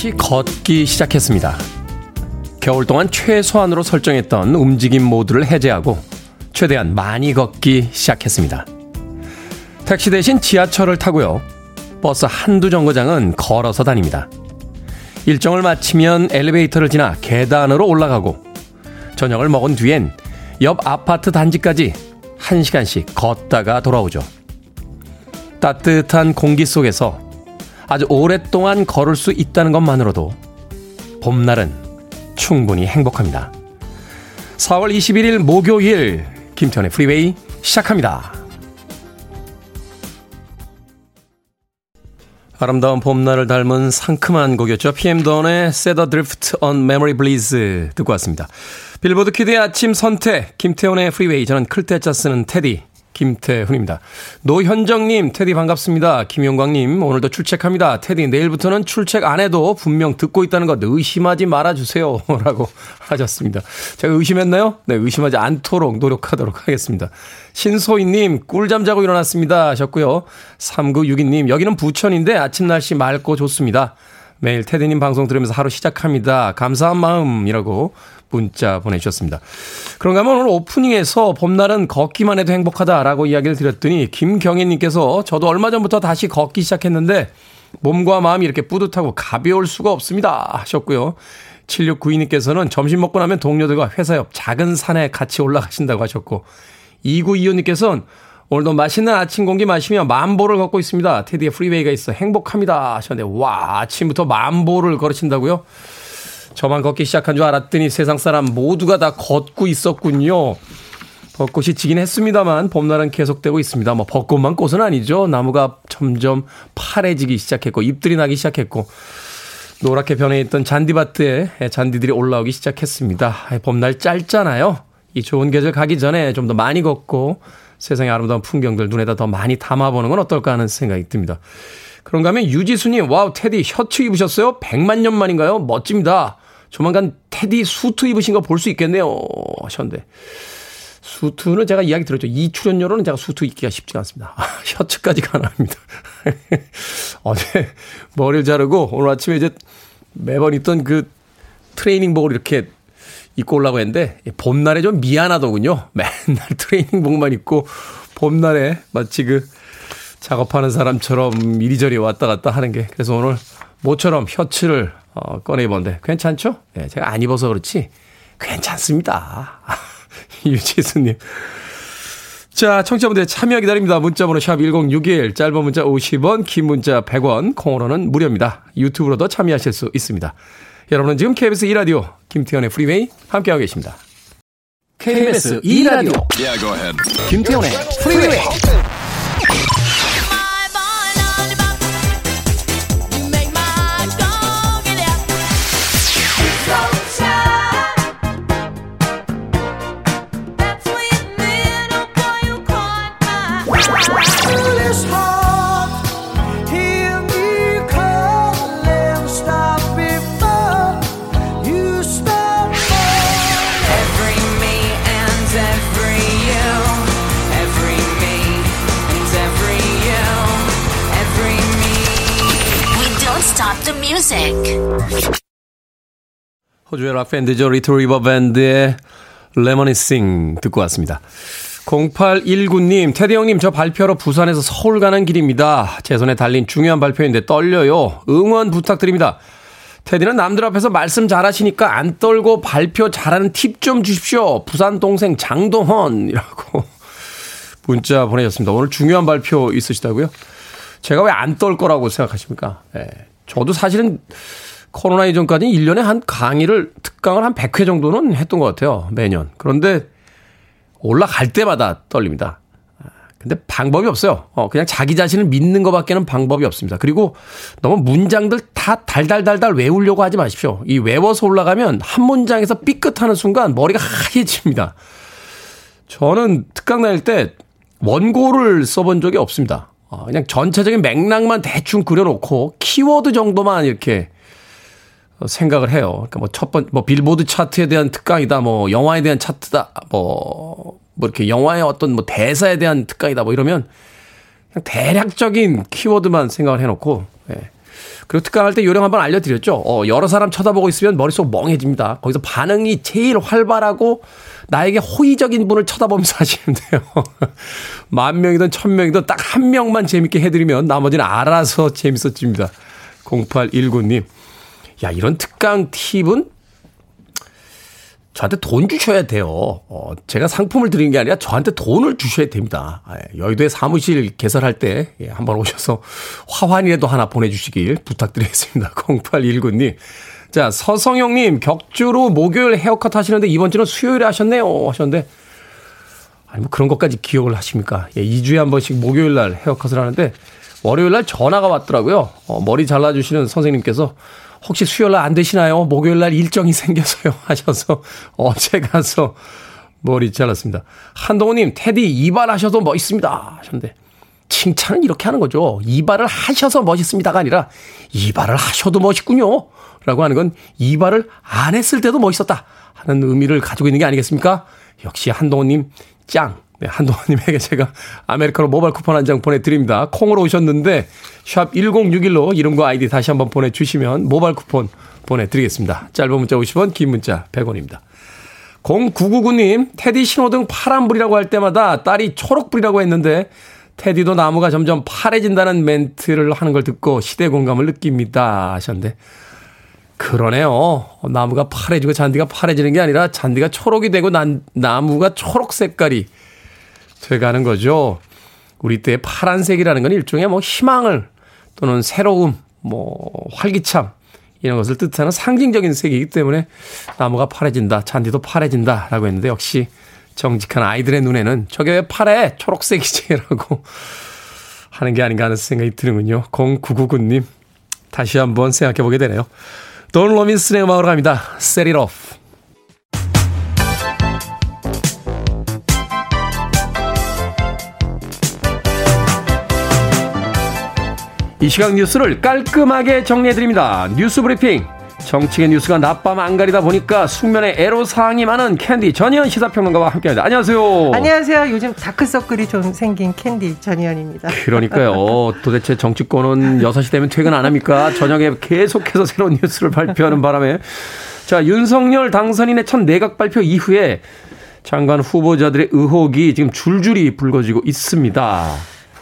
다시 걷기 시작했습니다. 겨울 동안 최소한으로 설정했던 움직임 모드를 해제하고 최대한 많이 걷기 시작했습니다. 택시 대신 지하철을 타고요. 버스 한두 정거장은 걸어서 다닙니다. 일정을 마치면 엘리베이터를 지나 계단으로 올라가고 저녁을 먹은 뒤엔 옆 아파트 단지까지 1시간씩 걷다가 돌아오죠. 따뜻한 공기 속에서 아주 오랫동안 걸을 수 있다는 것만으로도 봄날은 충분히 행복합니다. 4월 21일 목요일 김태훈의 프리웨이 시작합니다. 아름다운 봄날을 닮은 상큼한 곡이었죠. PM Dawn의 Set Adrift on Memory Bliss 듣고 왔습니다. 빌보드 키드의 아침 선택, 김태훈의 프리웨이. 저는 클 태 자 쓰는 테디, 김태훈입니다. 노현정님, 테디 반갑습니다. 김용광님, 오늘도 출첵합니다. 테디, 내일부터는 출첵 안 해도 분명 듣고 있다는 것 의심하지 말아주세요. 라고 하셨습니다. 제가 의심했나요? 네, 의심하지 않도록 노력하도록 하겠습니다. 신소희님, 꿀잠 자고 일어났습니다. 하셨고요. 3962님, 여기는 부천인데 아침 날씨 맑고 좋습니다. 매일 테디님 방송 들으면서 하루 시작합니다. 감사한 마음이라고 문자 보내주셨습니다. 그런가 하면 오늘 오프닝에서 봄날은 걷기만 해도 행복하다라고 이야기를 드렸더니 김경희님께서 저도 얼마 전부터 다시 걷기 시작했는데 몸과 마음이 이렇게 뿌듯하고 가벼울 수가 없습니다 하셨고요. 7692님께서는 점심 먹고 나면 동료들과 회사 옆 작은 산에 같이 올라가신다고 하셨고 2925님께서는 오늘도 맛있는 아침 공기 마시며 만보를 걷고 있습니다. 테디의 프리웨이가 있어 행복합니다 하셨는데 와 아침부터 만보를 걸으신다고요? 저만 걷기 시작한 줄 알았더니 세상 사람 모두가 다 걷고 있었군요. 벚꽃이 지긴 했습니다만 봄날은 계속되고 있습니다. 뭐 벚꽃만 꽃은 아니죠. 나무가 점점 파래지기 시작했고 잎들이 나기 시작했고 노랗게 변해 있던 잔디밭에 잔디들이 올라오기 시작했습니다. 봄날 짧잖아요. 이 좋은 계절 가기 전에 좀 더 많이 걷고 세상의 아름다운 풍경들 눈에다 더 많이 담아보는 건 어떨까 하는 생각이 듭니다. 그런가 하면 유지수님, 와우, 테디 셔츠 입으셨어요? 100만 년 만인가요? 멋집니다. 조만간 테디 수트 입으신 거 볼 수 있겠네요. 하셨는데. 수트는 제가 이야기 들었죠. 이 출연료로는 제가 수트 입기가 쉽지가 않습니다. 아, 셔츠까지가 나옵니다. 어제 머리를 자르고 오늘 아침에 이제 매번 입던 그 트레이닝복을 이렇게 입고 올라고 했는데 봄날에 좀 미안하더군요. 맨날 트레이닝복만 입고 봄날에 마치 그 작업하는 사람처럼 이리저리 왔다 갔다 하는 게 그래서 오늘 모처럼 셔츠를 어, 꺼내 입었는데 괜찮죠? 네, 제가 안 입어서 그렇지 괜찮습니다. 유지수님. 자, 청취자분들 참여 기다립니다. 문자번호 샵 1061, 짧은 문자 50원, 긴 문자 100원, 콩으로는 무료입니다. 유튜브로도 참여하실 수 있습니다. 여러분은 지금 KBS 2라디오 김태훈의 프리웨이 함께하고 계십니다. KBS 2라디오 yeah, 김태현의 프리웨이 호주의 락밴드죠. 리틀 리버 밴드의 Reminiscing 듣고 왔습니다. 0819님, 테디 형님, 저 발표로 부산에서 서울 가는 길입니다. 제 손에 달린 중요한 발표인데 떨려요. 응원 부탁드립니다. 테디는 남들 앞에서 말씀 잘하시니까 안 떨고 발표 잘하는 팁 좀 주십시오. 부산 동생 장동헌이라고 문자 보내셨습니다. 오늘 중요한 발표 있으시다고요? 제가 왜 안 떨 거라고 생각하십니까? 예. 저도 사실은 코로나 이전까지 1년에 한 강의를, 특강을 한 100회 정도는 했던 것 같아요. 매년. 그런데 올라갈 때마다 떨립니다. 근데 방법이 없어요. 어, 그냥 자기 자신을 믿는 것밖에는 방법이 없습니다. 그리고 너무 문장들 다 달달달달 외우려고 하지 마십시오. 이 외워서 올라가면 한 문장에서 삐끗하는 순간 머리가 하얘집니다. 저는 특강 다닐 때 원고를 써본 적이 없습니다. 어, 그냥 전체적인 맥락만 대충 그려놓고 키워드 정도만 이렇게 생각을 해요. 그러니까 뭐 첫 번, 뭐 빌보드 차트에 대한 특강이다, 뭐 영화에 대한 차트다, 뭐, 뭐 이렇게 영화의 어떤 뭐 대사에 대한 특강이다, 뭐 이러면 그냥 대략적인 키워드만 생각을 해놓고, 예. 그리고 특강할 때 요령 한번 알려드렸죠. 어, 여러 사람 쳐다보고 있으면 머릿속 멍해집니다. 거기서 반응이 제일 활발하고 나에게 호의적인 분을 쳐다보면서 하시면 돼요. 만 명이든 천 명이든 딱 한 명만 재밌게 해드리면 나머지는 알아서 재밌어집니다. 0819님. 야, 이런 특강 팁은 저한테 돈 주셔야 돼요. 어, 제가 상품을 드리는 게 아니라 저한테 돈을 주셔야 됩니다. 예, 여의도에 사무실 개설할 때 예, 한번 오셔서 화환이라도 하나 보내주시길 부탁드리겠습니다. 0819님. 자, 서성용님, 격주로 목요일 헤어컷 하시는데 이번 주는 수요일에 하셨네요. 하셨는데, 아니, 뭐 그런 것까지 기억을 하십니까? 예, 2주에 한 번씩 목요일 날 헤어컷을 하는데, 월요일 날 전화가 왔더라고요. 어, 머리 잘라주시는 선생님께서 혹시 수요일 날 안 되시나요? 목요일 날 일정이 생겨서요. 하셔서 어제 가서 머리 잘랐습니다. 한동우님, 테디 이발하셔도 멋있습니다. 하셨는데, 칭찬은 이렇게 하는 거죠. 이발을 하셔서 멋있습니다가 아니라, 이발을 하셔도 멋있군요. 라고 하는 건 이발을 안 했을 때도 멋있었다. 하는 의미를 가지고 있는 게 아니겠습니까? 역시 한동훈님 짱. 네, 한동훈님에게 제가 아메리카노 모바일 쿠폰 한 장 보내드립니다. 콩으로 오셨는데 샵 1061로 이름과 아이디 다시 한번 보내주시면 모바일 쿠폰 보내드리겠습니다. 짧은 문자 50원, 긴 문자 100원입니다. 0999님, 테디 신호등 파란불이라고 할 때마다 딸이 초록불이라고 했는데 테디도 나무가 점점 파래진다는 멘트를 하는 걸 듣고 시대 공감을 느낍니다. 하셨는데 그러네요. 나무가 파래지고 잔디가 파래지는 게 아니라 잔디가 초록이 되고 난, 나무가 초록 색깔이 돼가는 거죠. 우리 때의 파란색이라는 건 일종의 뭐 희망을 또는 새로움, 뭐 활기참 이런 것을 뜻하는 상징적인 색이기 때문에 나무가 파래진다, 잔디도 파래진다라고 했는데 역시 정직한 아이들의 눈에는 저게 왜 파래? 초록색이지라고 하는 게 아닌가 하는 생각이 드는군요. 0999님 다시 한번 생각해 보게 되네요. 돈 로빈슨의 음악으로 갑니다. Set it off. 이 시각 뉴스를 깔끔하게 정리해드립니다. 뉴스 브리핑. 정치계 뉴스가 낮밤 안 가리다 보니까 숙면에 애로사항이 많은 캔디 전예현 시사평론가와 함께합니다. 안녕하세요. 안녕하세요. 요즘 다크서클이 좀 생긴 캔디 전예현입니다. 그러니까요. 도대체 정치권은 6시 되면 퇴근 안 합니까? 저녁에 계속해서 새로운 뉴스를 발표하는 바람에. 자, 윤석열 당선인의 첫 내각 발표 이후에 장관 후보자들의 의혹이 지금 줄줄이 불거지고 있습니다.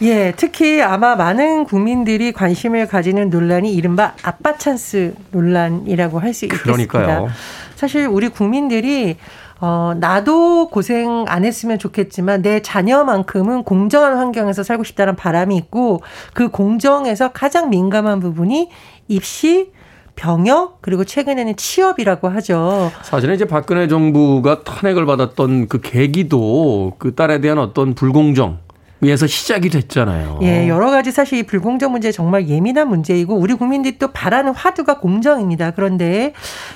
예, 특히 아마 많은 국민들이 관심을 가지는 논란이 이른바 아빠 찬스 논란이라고 할 수 있겠습니다. 그러니까요. 사실 우리 국민들이 어, 나도 고생 안 했으면 좋겠지만 내 자녀만큼은 공정한 환경에서 살고 싶다는 바람이 있고 그 공정에서 가장 민감한 부분이 입시, 병역 그리고 최근에는 취업이라고 하죠. 사실은 이제 박근혜 정부가 탄핵을 받았던 그 계기도 그 딸에 대한 어떤 불공정 위 에서 시작이 됐잖아요. 예, 여러 가지 사실 이 불공정 문제 정말 예민한 문제이고 우리 국민들이 또 바라는 화두가 공정입니다. 그런데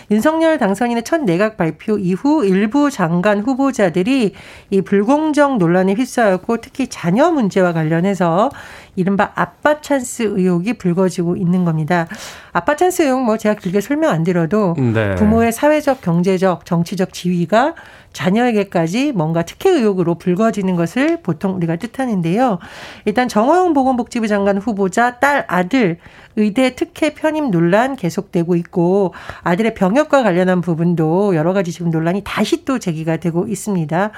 윤석열 당선인의 첫 내각 발표 이후 일부 장관 후보자들이 이 불공정 논란에 휩싸였고 특히 자녀 문제와 관련해서 이른바 아빠 찬스 의혹이 불거지고 있는 겁니다. 아빠 찬스 의혹 뭐 제가 길게 설명 안 드려도 네. 부모의 사회적, 경제적, 정치적 지위가 자녀에게까지 뭔가 특혜 의혹으로 불거지는 것을 보통 우리가 뜻하는데요. 일단 정호영 보건복지부 장관 후보자 딸 아들 의대 특혜 편입 논란 계속되고 있고 아들의 병역과 관련한 부분도 여러 가지 지금 논란이 다시 또 제기가 되고 있습니다.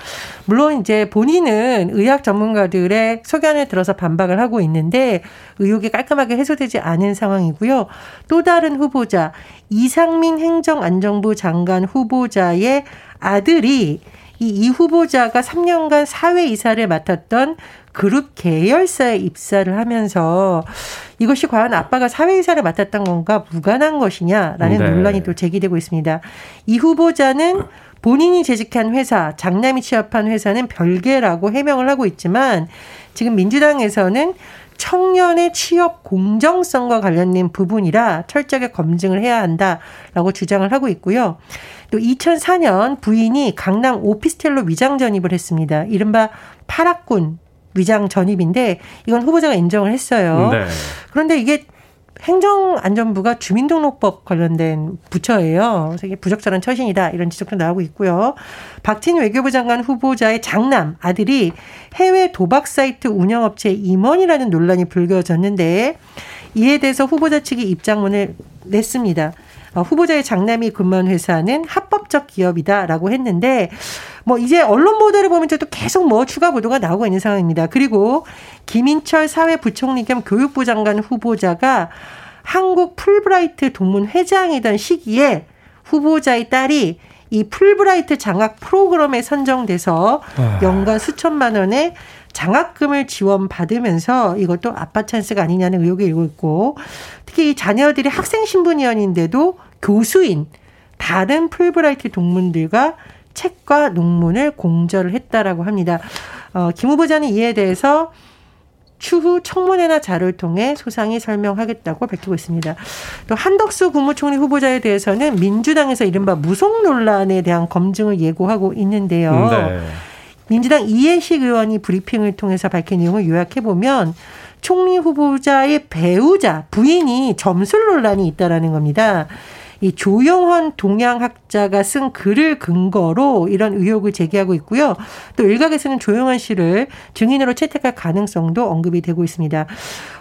물론 이제 본인은 의학 전문가들의 소견에 들어서 반박을 하고 있는데 의혹이 깔끔하게 해소되지 않은 상황이고요. 또 다른 후보자 이상민 행정안정부 장관 후보자의 아들이 이, 이 후보자가 3년간 사회 이사를 맡았던 그룹 계열사에 입사를 하면서 이것이 과연 아빠가 사회이사를 맡았던 건가 무관한 것이냐라는 네. 논란이 또 제기되고 있습니다. 이 후보자는 본인이 재직한 회사, 장남이 취업한 회사는 별개라고 해명을 하고 있지만 지금 민주당에서는 청년의 취업 공정성과 관련된 부분이라 철저하게 검증을 해야 한다라고 주장을 하고 있고요. 또 2004년 부인이 강남 오피스텔로 위장 전입을 했습니다. 이른바 파락군 위장 전입인데 이건 후보자가 인정을 했어요. 네. 그런데 이게 행정안전부가 주민등록법 관련된 부처예요. 이게 부적절한 처신이다 이런 지적도 나오고 있고요. 박진 외교부 장관 후보자의 장남 아들이 해외 도박 사이트 운영업체 임원이라는 논란이 불거졌는데 이에 대해서 후보자 측이 입장문을 냈습니다. 어, 후보자의 장남이 근무한 회사는 합법적 기업이다라고 했는데 뭐 이제 언론 보도를 보면 또 계속 뭐 추가 보도가 나오고 있는 상황입니다. 그리고 김인철 사회부총리 겸 교육부 장관 후보자가 한국 풀브라이트 동문 회장이던 시기에 후보자의 딸이 이 풀브라이트 장학 프로그램에 선정돼서 아. 연간 수천만 원의 장학금을 지원받으면서 이것도 아빠 찬스가 아니냐는 의혹이 일고 있고 특히 자녀들이 학생 신분이었는데도 교수인 다른 풀브라이트 동문들과 책과 논문을 공저를 했다라고 합니다. 어, 김 후보자는 이에 대해서 추후 청문회나 자료를 통해 소상히 설명하겠다고 밝히고 있습니다. 또 한덕수 국무총리 후보자에 대해서는 민주당에서 이른바 무속 논란에 대한 검증을 예고하고 있는데요. 네. 민주당 이해식 의원이 브리핑을 통해서 밝힌 내용을 요약해 보면 총리 후보자의 배우자 부인이 점술 논란이 있다라는 겁니다. 이 조영헌 동양학자가 쓴 글을 근거로 이런 의혹을 제기하고 있고요. 또 일각에서는 조영헌 씨를 증인으로 채택할 가능성도 언급이 되고 있습니다.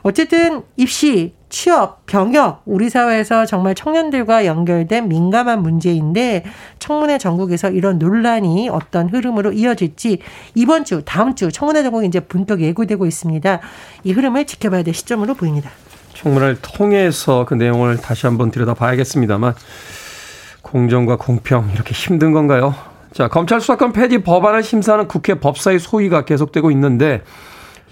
어쨌든 입시, 취업, 병역, 우리 사회에서 정말 청년들과 연결된 민감한 문제인데 청문회 전국에서 이런 논란이 어떤 흐름으로 이어질지 이번 주, 다음 주 청문회 전국이 이제 분석 예고되고 있습니다. 이 흐름을 지켜봐야 될 시점으로 보입니다. 청문회를 통해서 그 내용을 다시 한번 들여다봐야겠습니다만 공정과 공평 이렇게 힘든 건가요? 자, 검찰 수사권 폐지 법안을 심사하는 국회 법사위 소위가 계속되고 있는데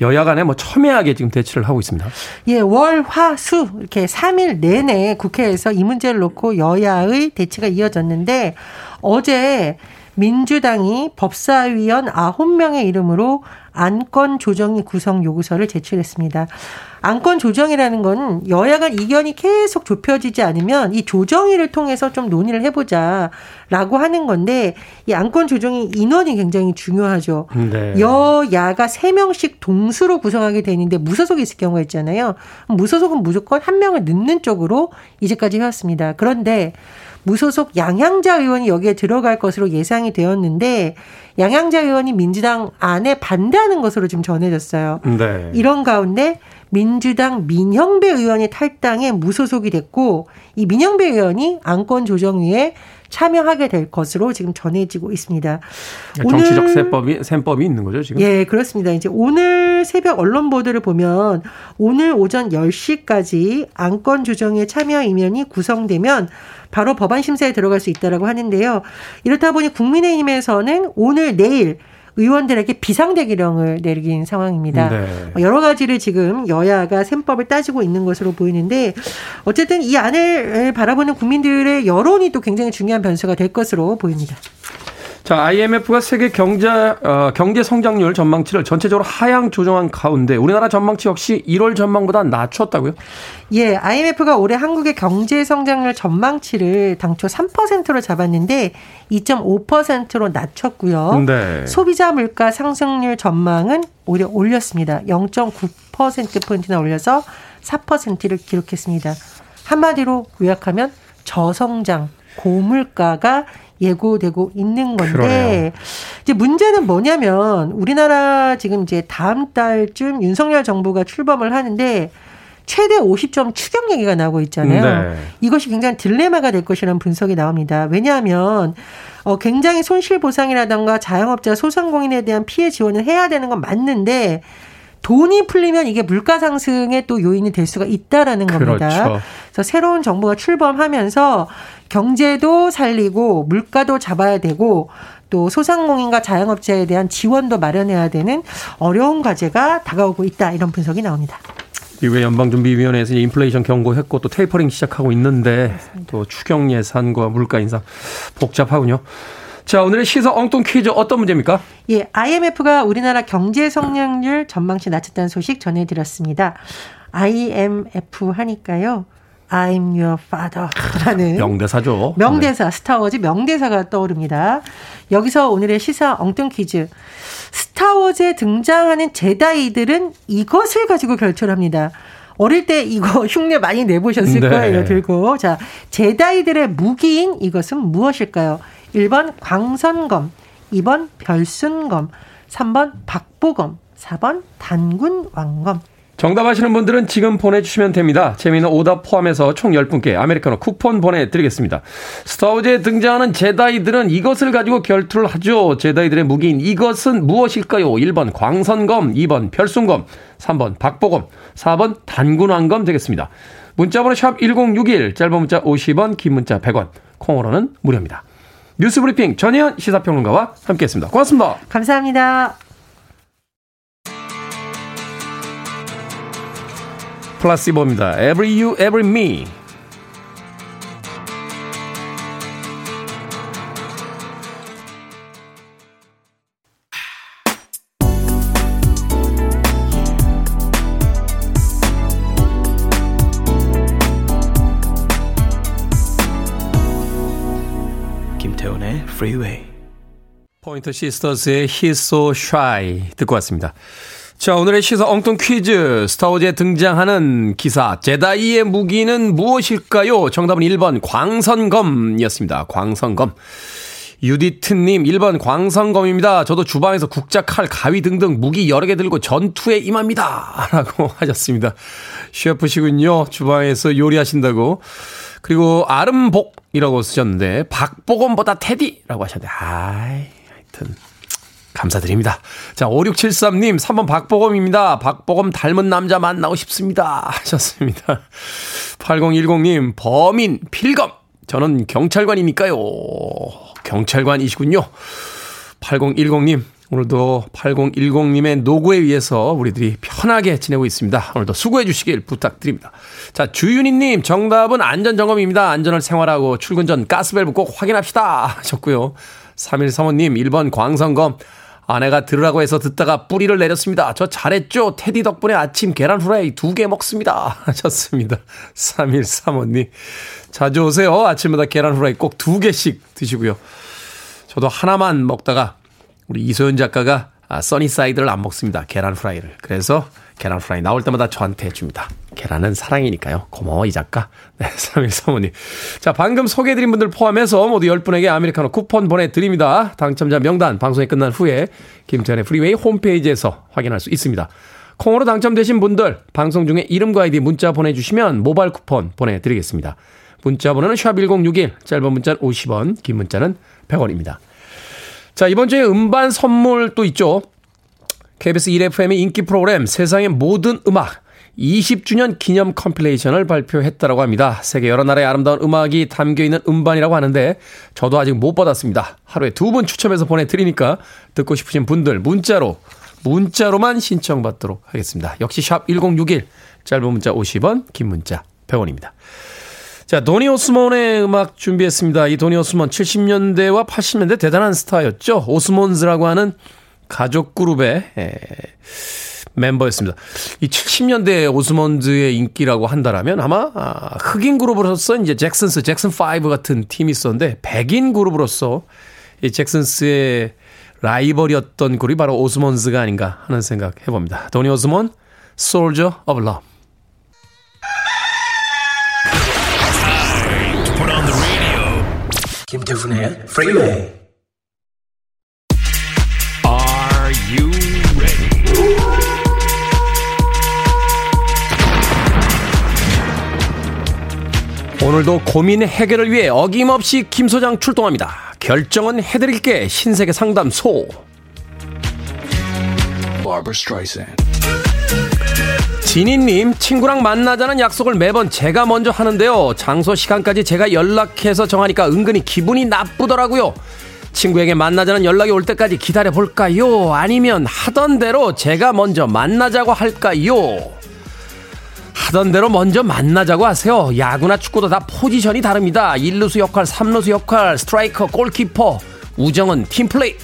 여야 간에 뭐 첨예하게 지금 대치를 하고 있습니다. 예, 월, 화, 수 이렇게 3일 내내 국회에서 이 문제를 놓고 여야의 대치가 이어졌는데 어제 민주당이 법사위원 9명의 이름으로 안건 조정이 구성 요구서를 제출했습니다. 안건 조정이라는 건 여야 간 이견이 계속 좁혀지지 않으면 이 조정위를 통해서 좀 논의를 해보자라고 하는 건데 이 안건 조정이 인원이 굉장히 중요하죠. 네. 여야가 3명씩 동수로 구성하게 되는데 무소속이 있을 경우가 있잖아요. 무소속은 무조건 한 명을 넣는 쪽으로 이제까지 해왔습니다. 그런데 무소속 양향자 의원이 여기에 들어갈 것으로 예상이 되었는데 양향자 의원이 민주당 안에 반대하는 것으로 지금 전해졌어요. 네. 이런 가운데 민주당 민형배 의원이 탈당해 무소속이 됐고 이 민형배 의원이 안건 조정위에 참여하게 될 것으로 지금 전해지고 있습니다. 정치적 셈법이 셈법이 있는 거죠, 지금? 예, 그렇습니다. 이제 오늘 새벽 언론 보도를 보면 오늘 오전 10시까지 안건 조정에 참여 이면이 구성되면 바로 법안 심사에 들어갈 수 있다라고 하는데요. 이렇다 보니 국민의힘에서는 오늘 내일 의원들에게 비상대기령을 내린 상황입니다. 네. 여러 가지를 지금 여야가 셈법을 따지고 있는 것으로 보이는데 어쨌든 이 안을 바라보는 국민들의 여론이 또 굉장히 중요한 변수가 될 것으로 보입니다. 자, IMF가 세계 경제 어, 경제 성장률 전망치를 전체적으로 하향 조정한 가운데 우리나라 전망치 역시 1월 전망보다 낮췄다고요? 예, IMF가 올해 한국의 경제 성장률 전망치를 당초 3%로 잡았는데 2.5%로 낮췄고요. 네. 소비자 물가 상승률 전망은 오히려 올렸습니다. 0.9% 포인트나 올려서 4%를 기록했습니다. 한마디로 요약하면 저성장, 고물가가 예고되고 있는 건데 그러네요. 이제 문제는 뭐냐면 우리나라 지금 이제 다음 달쯤 윤석열 정부가 출범을 하는데 최대 50점 추경 얘기가 나오고 있잖아요. 네. 이것이 굉장히 딜레마가 될 것이라는 분석이 나옵니다. 왜냐하면 어 굉장히 손실 보상이라던가 자영업자 소상공인에 대한 피해 지원을 해야 되는 건 맞는데 돈이 풀리면 이게 물가 상승의 또 요인이 될 수가 있다라는 겁니다. 그렇죠. 그래서 새로운 정부가 출범하면서 경제도 살리고 물가도 잡아야 되고 또 소상공인과 자영업자에 대한 지원도 마련해야 되는 어려운 과제가 다가오고 있다 이런 분석이 나옵니다. 미국의 연방준비위원회에서 인플레이션 경고했고 또 테이퍼링 시작하고 있는데 맞습니다. 또 추경 예산과 물가 인상 복잡하군요. 자, 오늘의 시사 엉뚱 퀴즈 어떤 문제입니까? 예, IMF가 우리나라 경제 성장률 전망치 낮췄다는 소식 전해드렸습니다. IMF 하니까요. I'm your father라는 명대사죠. 명대사 네. 스타워즈 명대사가 떠오릅니다. 여기서 오늘의 시사 엉뚱 퀴즈. 스타워즈에 등장하는 제다이들은 이것을 가지고 결투합니다. 어릴 때 이거 흉내 많이 내보셨을 네. 거예요. 들고 자 제다이들의 무기인 이것은 무엇일까요? 1번 광선검, 2번 별순검, 3번 박보검, 4번 단군 왕검. 정답 아시는 분들은 지금 보내주시면 됩니다. 재미있는 오답 포함해서 총 10분께 아메리카노 쿠폰 보내드리겠습니다. 스타워즈에 등장하는 제다이들은 이것을 가지고 결투를 하죠. 제다이들의 무기인 이것은 무엇일까요? 1번 광선검, 2번 별순검, 3번 박보검, 4번 단군왕검 되겠습니다. 문자번호 샵 1061, 짧은 문자 50원, 긴 문자 100원, 콩으로는 무료입니다. 뉴스브리핑 전혜연 시사평론가와 함께했습니다. 고맙습니다. 감사합니다. 플라시보입니다. Every You, Every Me. 김태훈의 Freeway. 포인터 시스터즈의 He's So Shy 듣고 왔습니다. 자, 오늘의 시사 엉뚱 퀴즈. 스타워즈에 등장하는 기사, 제다이의 무기는 무엇일까요? 정답은 1번 광선검이었습니다. 광선검. 유디트님 1번 광선검입니다. 저도 주방에서 국자, 칼, 가위 등등 무기 여러 개 들고 전투에 임합니다. 라고 하셨습니다. 셰프시군요. 주방에서 요리하신다고. 그리고 아름복이라고 쓰셨는데 박보검보다 테디라고 하셨는데 아이 하여튼 감사드립니다. 자, 5673님, 3번 박보검입니다. 박보검 닮은 남자 만나고 싶습니다. 하셨습니다. 8010님, 범인, 필검. 저는 경찰관이니까요. 경찰관이시군요. 8010님, 오늘도 8010님의 노고에 의해서 우리들이 편하게 지내고 있습니다. 오늘도 수고해 주시길 부탁드립니다. 자, 주윤희님, 정답은 안전점검입니다. 안전을 생활화하고 출근 전 가스밸브 꼭 확인합시다. 하셨고요. 3135님, 1번 광선검. 아내가 들으라고 해서 듣다가 뿌리를 내렸습니다. 저 잘했죠? 테디 덕분에 아침 계란 후라이 두 개 먹습니다. 하셨습니다. 3135님. 자주 오세요. 아침마다 계란 후라이 꼭 두 개씩 드시고요. 저도 하나만 먹다가 우리 이소연 작가가 아, sunny side를 안 먹습니다. 계란 후라이를. 그래서 계란 프라이 나올 때마다 저한테 해줍니다. 계란은 사랑이니까요. 고마워, 이 작가. 네, 3135님. 자, 방금 소개해드린 분들 포함해서 모두 10분에게 아메리카노 쿠폰 보내드립니다. 당첨자 명단 방송이 끝난 후에 김태훈의 프리웨이 홈페이지에서 확인할 수 있습니다. 콩으로 당첨되신 분들 방송 중에 이름과 아이디 문자 보내주시면 모바일 쿠폰 보내드리겠습니다. 문자 번호는 샵1061 짧은 문자는 50원 긴 문자는 100원입니다. 자 이번 주에 음반 선물 또 있죠. KBS 1FM의 인기 프로그램 세상의 모든 음악 20주년 기념 compilation을 발표했다라고 합니다. 세계 여러 나라의 아름다운 음악이 담겨 있는 음반이라고 하는데 저도 아직 못 받았습니다. 하루에 두분 추첨해서 보내드리니까 듣고 싶으신 분들 문자로 문자로만 신청받도록 하겠습니다. 역시 샵 1061 짧은 문자 50원 긴 문자 100원입니다. 자, 도니 오스몬의 음악 준비했습니다. 이 도니 오스몬 70년대와 80년대 대단한 스타였죠. 오스몬즈라고 하는 가족 그룹의 에, 멤버였습니다. 이 70년대 오스몬드의 인기라고 한다라면 아마 아, 흑인 그룹으로서 이제 잭슨스, 잭슨 5 같은 팀이 있었는데 백인 그룹으로서 이 잭슨스의 라이벌이었던 그룹이 바로 오스몬즈가 아닌가 하는 생각 해봅니다. 도니 오스몬, Soldier of Love. 김태훈의 Freeway. 오늘도 고민 해결을 위해 어김없이 김 소장 출동합니다. 결정은 해드릴게 신세계 상담소. 진희님, 친구랑 만나자는 약속을 매번 제가 먼저 하는데요. 장소 시간까지 제가 연락해서 정하니까 은근히 기분이 나쁘더라고요. 친구에게 만나자는 연락이 올 때까지 기다려 볼까요? 아니면 하던 대로 제가 먼저 만나자고 할까요? 하던 대로 먼저 만나자고 하세요. 야구나 축구도 다 포지션이 다릅니다. 1루수 역할, 3루수 역할, 스트라이커, 골키퍼. 우정은 팀플레이.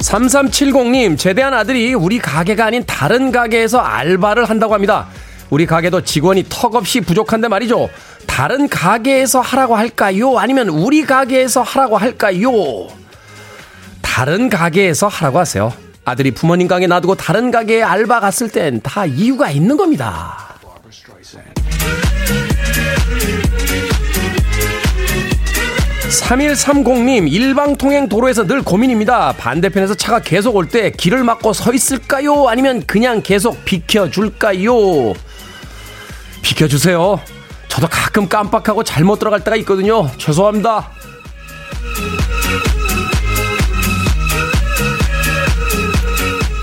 3370님, 제대한 아들이 우리 가게가 아닌 다른 가게에서 알바를 한다고 합니다. 우리 가게도 직원이 턱없이 부족한데 말이죠. 다른 가게에서 하라고 할까요? 아니면 우리 가게에서 하라고 할까요? 다른 가게에서 하라고 하세요. 아들이 부모님 가게 놔두고 다른 가게에 알바 갔을 땐 다 이유가 있는 겁니다. 3130님, 일방통행 도로에서 늘 고민입니다. 반대편에서 차가 계속 올 때 길을 막고 서 있을까요? 아니면 그냥 계속 비켜줄까요? 비켜주세요. 저도 가끔 깜빡하고 잘못 들어갈 때가 있거든요. 죄송합니다.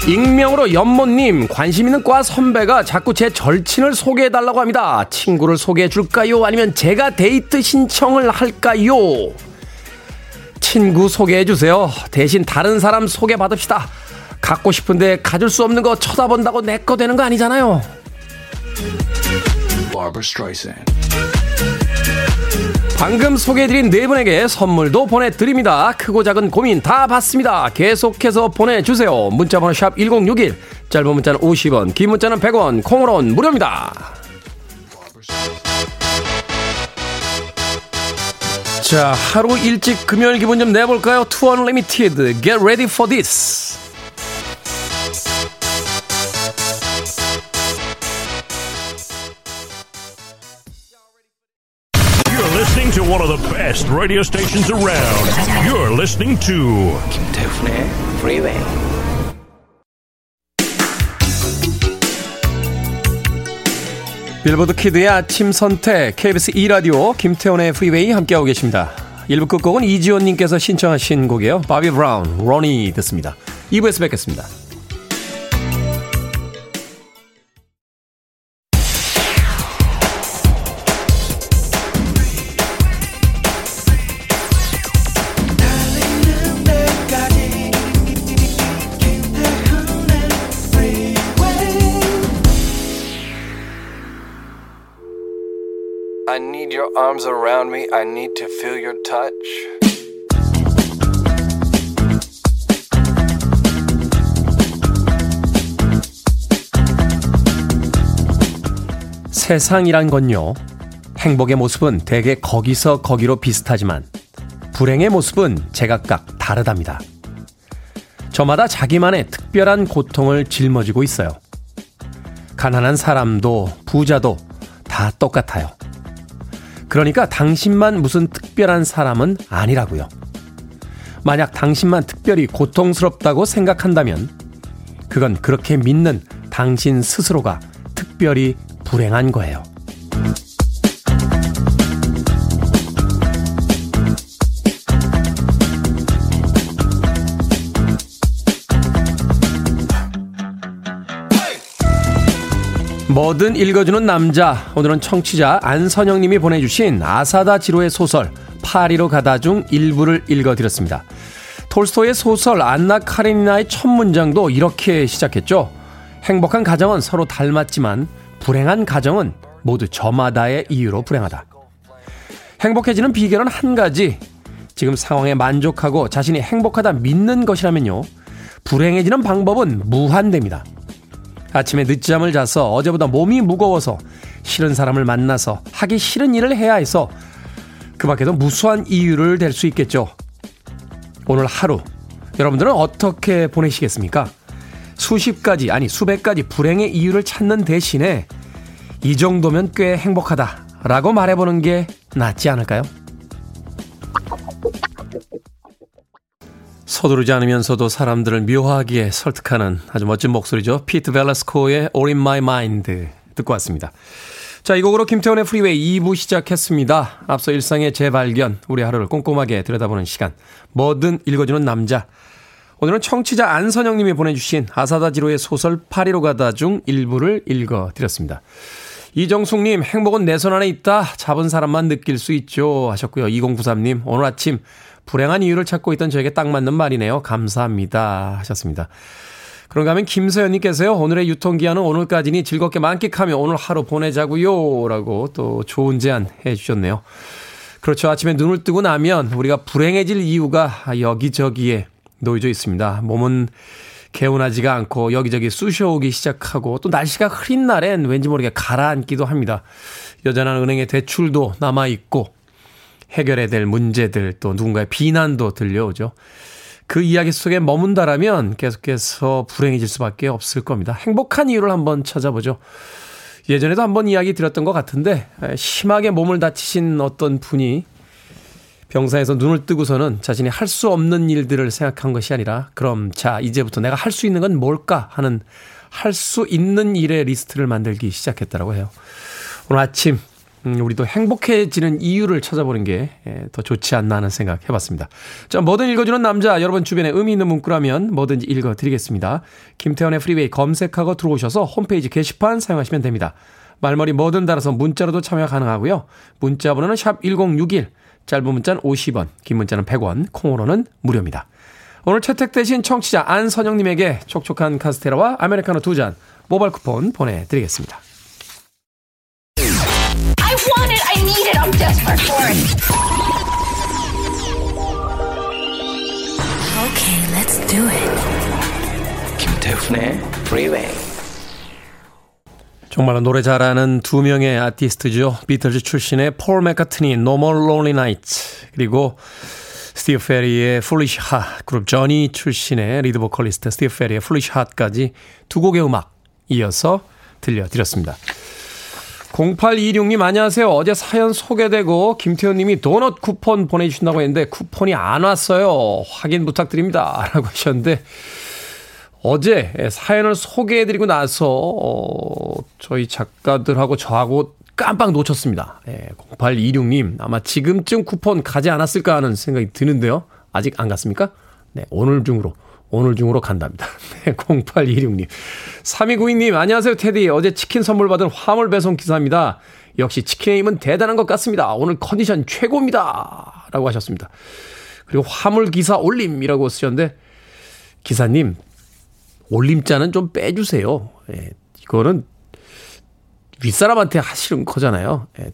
익명으로 연모님 관심 있는 과 선배가 자꾸 제 절친을 소개해달라고 합니다. 친구를 소개해줄까요? 아니면 제가 데이트 신청을 할까요? 친구 소개해주세요. 대신 다른 사람 소개받읍시다. 갖고 싶은데 가질 수 없는 거 쳐다본다고 내 거 되는 거 아니잖아요. 방금 소개해드린 네 분에게 선물도 보내드립니다. 크고 작은 고민 다 받습니다. 계속해서 보내주세요. 문자번호 샵 1061, 짧은 문자는 50원, 긴 문자는 100원, 콩으로는 무료입니다. 자, 하루 일찍 금요일 기분 좀 내볼까요? 투 언리미티드, get ready for this. To one of the best radio stations around. You're listening to 김태훈의 Freeway. 빌보드 kid의 아침 선택 KBS 2 라디오 김태훈의 Freeway 함께하고 계십니다. 1부 끝곡은 이지원님께서 신청하신 곡이에요. 바비 브라운, 로니 듣습니다. 2부에서 뵙겠습니다. Your arms around me. I need to feel your touch. 세상이란 건요. 행복의 모습은 대개 거기서 거기로 비슷하지만 불행의 모습은 제각각 다르답니다. 저마다 자기만의 특별한 고통을 짊어지고 있어요. 가난한 사람도 부자도 다 똑같아요. 그러니까 당신만 무슨 특별한 사람은 아니라고요. 만약 당신만 특별히 고통스럽다고 생각한다면 그건 그렇게 믿는 당신 스스로가 특별히 불행한 거예요. 뭐든 읽어주는 남자. 오늘은 청취자 안선영 님이 보내주신 아사다 지로의 소설 파리로 가다 중 일부를 읽어드렸습니다. 톨스토의 소설 안나 카레니나의 첫 문장도 이렇게 시작했죠. 행복한 가정은 서로 닮았지만 불행한 가정은 모두 저마다의 이유로 불행하다. 행복해지는 비결은 한 가지. 지금 상황에 만족하고 자신이 행복하다 믿는 것이라면요. 불행해지는 방법은 무한됩니다. 아침에 늦잠을 자서 어제보다 몸이 무거워서 싫은 사람을 만나서 하기 싫은 일을 해야 해서 그 밖에도 무수한 이유를 댈 수 있겠죠. 오늘 하루 여러분들은 어떻게 보내시겠습니까? 수십 가지 아니 수백 가지 불행의 이유를 찾는 대신에 이 정도면 꽤 행복하다라고 말해보는 게 낫지 않을까요? 서두르지 않으면서도 사람들을 묘하게 설득하는 아주 멋진 목소리죠. 피트 벨라스코의 All in My Mind 듣고 왔습니다. 자, 이 곡으로 김태훈의 Freeway 2부 시작했습니다. 앞서 일상의 재발견, 우리 하루를 꼼꼼하게 들여다보는 시간. 뭐든 읽어주는 남자. 오늘은 청취자 안선영 님이 보내주신 아사다 지로의 소설 파리로 가다 중 일부를 읽어드렸습니다. 이정숙님, 행복은 내 손 안에 있다. 잡은 사람만 느낄 수 있죠. 하셨고요. 2093님, 오늘 아침 불행한 이유를 찾고 있던 저에게 딱 맞는 말이네요. 감사합니다. 하셨습니다. 그런가 하면 김서연님께서요, 오늘의 유통기한은 오늘까지니 즐겁게 만끽하며 오늘 하루 보내자고요 라고 또 좋은 제안 해 주셨네요. 그렇죠. 아침에 눈을 뜨고 나면 우리가 불행해질 이유가 여기저기에 놓여져 있습니다. 몸은 개운하지가 않고 여기저기 쑤셔오기 시작하고 또 날씨가 흐린 날엔 왠지 모르게 가라앉기도 합니다. 여전한 은행의 대출도 남아있고 해결해야 될 문제들 또 누군가의 비난도 들려오죠. 그 이야기 속에 머문다라면 계속해서 불행해질 수밖에 없을 겁니다. 행복한 이유를 한번 찾아보죠. 예전에도 한번 이야기 드렸던 것 같은데 심하게 몸을 다치신 어떤 분이 병사에서 눈을 뜨고서는 자신이 할 수 없는 일들을 생각한 것이 아니라 그럼 자 이제부터 내가 할 수 있는 건 뭘까 하는 할 수 있는 일의 리스트를 만들기 시작했다라고 해요. 오늘 아침 음, 우리도 행복해지는 이유를 찾아보는 게 더 예, 좋지 않나 하는 생각 해봤습니다. 자, 뭐든 읽어주는 남자, 여러분 주변에 의미 있는 문구라면 뭐든지 읽어드리겠습니다. 김태훈의 Freeway 검색하고 들어오셔서 홈페이지 게시판 사용하시면 됩니다. 말머리 뭐든 달아서 문자로도 참여 가능하고요. 문자 번호는 샵 1061, 짧은 문자는 50원, 긴 문자는 100원, 콩으로는 무료입니다. 오늘 채택되신 청취자 안선영님에게 촉촉한 카스테라와 아메리카노 두 잔 모바일 쿠폰 보내드리겠습니다. I need it. I'm desperate for it. Okay, let's do it. 김태훈의 Freeway. 정말로 노래 잘하는 두 명의 아티스트죠. 비틀즈 출신의 폴 맥카트니 No More Lonely Nights 그리고 스티브 페리의 Foolish Heart 그룹 저니 출신의 리드 보컬리스트 스티브 페리의 Foolish Heart까지 두 곡의 음악 이어서 들려드렸습니다. 0826님 안녕하세요. 어제 사연 소개되고 김태훈님이 도넛 쿠폰 보내주신다고 했는데 쿠폰이 안 왔어요. 확인 부탁드립니다. 라고 하셨는데 어제 사연을 소개해드리고 나서 어, 저희 작가들하고 저하고 깜빡 놓쳤습니다. 예, 0826님 아마 지금쯤 쿠폰 가지 않았을까 하는 생각이 드는데요. 아직 안 갔습니까? 네, 오늘 중으로 오늘 중으로 간답니다. 네, 0826님. 3292님, 안녕하세요, 테디. 어제 치킨 선물 받은 화물 배송 기사입니다. 역시 치킨의 힘은 대단한 것 같습니다. 오늘 컨디션 최고입니다. 라고 하셨습니다. 그리고 화물 기사 올림이라고 쓰셨는데, 기사님, 올림자는 좀 빼주세요. 예, 이거는 윗사람한테 하시는 거잖아요. 예,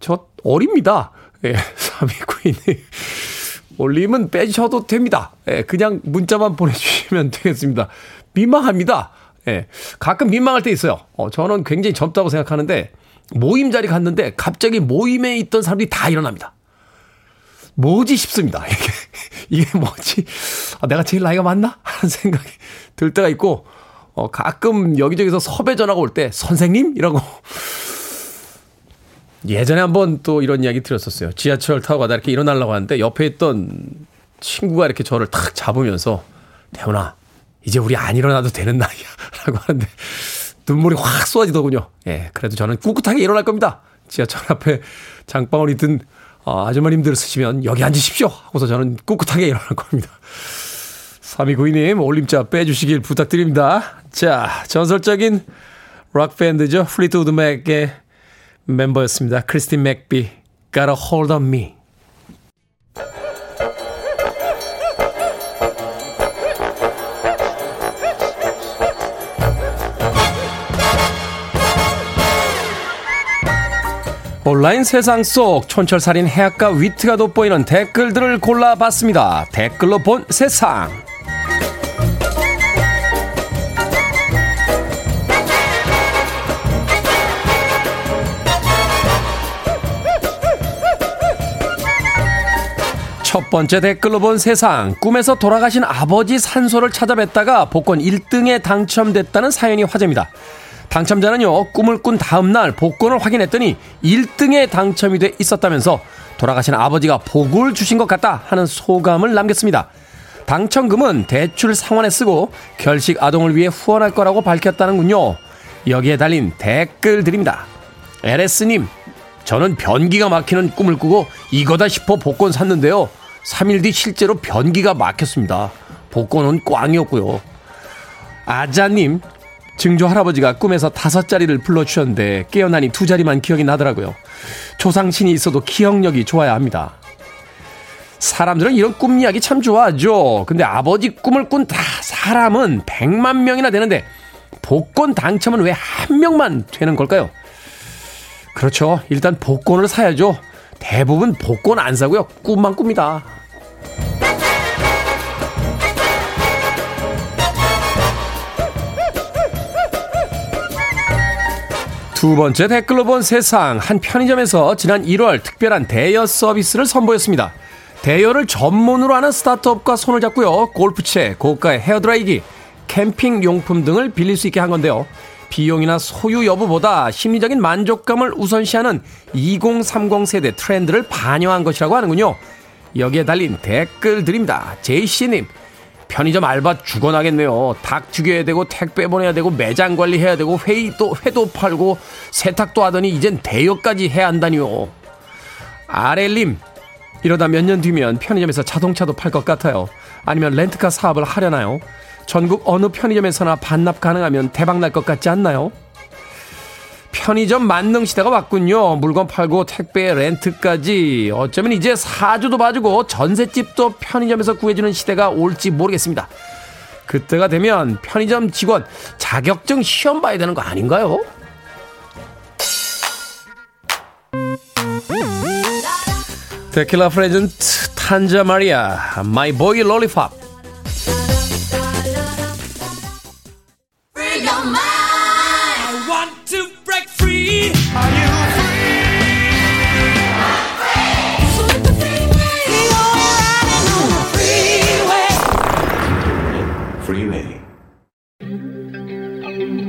저 어립니다. 예, 3292님. 올림은 빼셔도 됩니다. 예, 그냥 문자만 보내주시면 되겠습니다. 민망합니다. 예, 가끔 민망할 때 있어요. 어, 저는 굉장히 젊다고 생각하는데 모임 자리 갔는데 갑자기 모임에 있던 사람들이 다 일어납니다. 뭐지 싶습니다. 이게, 이게 뭐지? 아, 내가 제일 나이가 많나? 하는 생각이 들 때가 있고, 어, 가끔 여기저기서 섭외 전화가 올 때, 선생님? 이라고 예전에 한번 또 이런 이야기 들었었어요. 지하철 타고 가다 이렇게 일어나려고 하는데 옆에 있던 친구가 이렇게 저를 탁 잡으면서 태훈아 이제 우리 안 일어나도 되는 나이야 라고 하는데 눈물이 확 쏟아지더군요. 예, 그래도 저는 꿋꿋하게 일어날 겁니다. 지하철 앞에 장바구니 든 어, 아주머님들 쓰시면 여기 앉으십시오 하고서 저는 꿋꿋하게 일어날 겁니다. 3292님 올림자 빼주시길 부탁드립니다. 자, 전설적인 락밴드죠. 플리트우드 맥의 멤버였습니다. 크리스틴 맥비, Got a Hold on Me. 온라인 세상 속 촌철살인 해악과 위트가 돋보이는 댓글들을 골라봤습니다. 댓글로 본 세상. 첫 번째 댓글로 본 세상. 꿈에서 돌아가신 아버지 산소를 찾아뵀다가 복권 1등에 당첨됐다는 사연이 화제입니다. 당첨자는요, 꿈을 꾼 다음날 복권을 확인했더니 1등에 당첨이 돼 있었다면서 돌아가신 아버지가 복을 주신 것 같다 하는 소감을 남겼습니다. 당첨금은 대출 상환에 쓰고 결식 아동을 위해 후원할 거라고 밝혔다는군요. 여기에 달린 댓글들입니다. LS님, 저는 변기가 막히는 꿈을 꾸고 이거다 싶어 복권 샀는데요. 3일 뒤 실제로 변기가 막혔습니다. 복권은 꽝이었고요. 아자님, 증조 할아버지가 꿈에서 다섯 자리를 불러주셨는데 깨어나니 두 자리만 기억이 나더라고요. 조상신이 있어도 기억력이 좋아야 합니다. 사람들은 이런 꿈 이야기 참 좋아하죠. 근데 아버지 꿈을 꾼 다 사람은 100만 명이나 되는데 복권 당첨은 왜 한 명만 되는 걸까요? 그렇죠. 일단 복권을 사야죠. 대부분 복권 안 사고요. 꿈만 꿉니다. 두 번째 댓글로 본 세상 한 편의점에서 지난 1월 특별한 대여 서비스를 선보였습니다. 대여를 전문으로 하는 스타트업과 손을 잡고요. 골프채, 고가의 헤어드라이기, 캠핑 용품 등을 빌릴 수 있게 한 건데요. 비용이나 소유 여부보다 심리적인 만족감을 우선시하는 2030 세대 트렌드를 반영한 것이라고 하는군요. 여기에 달린 댓글들입니다. 제이씨님, 편의점 알바 죽어나겠네요. 닭 튀겨야 되고 택배 보내야 되고 매장 관리해야 되고 회의도 회도 팔고 세탁도 하더니 이젠 대여까지 해야 한다니요. 아렐님 이러다 몇 년 뒤면 편의점에서 자동차도 팔 것 같아요. 아니면 렌트카 사업을 하려나요? 전국 어느 편의점에서나 반납 가능하면 대박 날 것 같지 않나요? 편의점 만능 시대가 왔군요. 물건 팔고 택배 렌트까지. 어쩌면 이제 사주도 봐주고 전셋집도 편의점에서 구해주는 시대가 올지 모르겠습니다. 그때가 되면 편의점 직원 자격증 시험 봐야 되는 거 아닌가요? 데킬라 프레젠트 탄자 마리아 마이 보이 롤리팝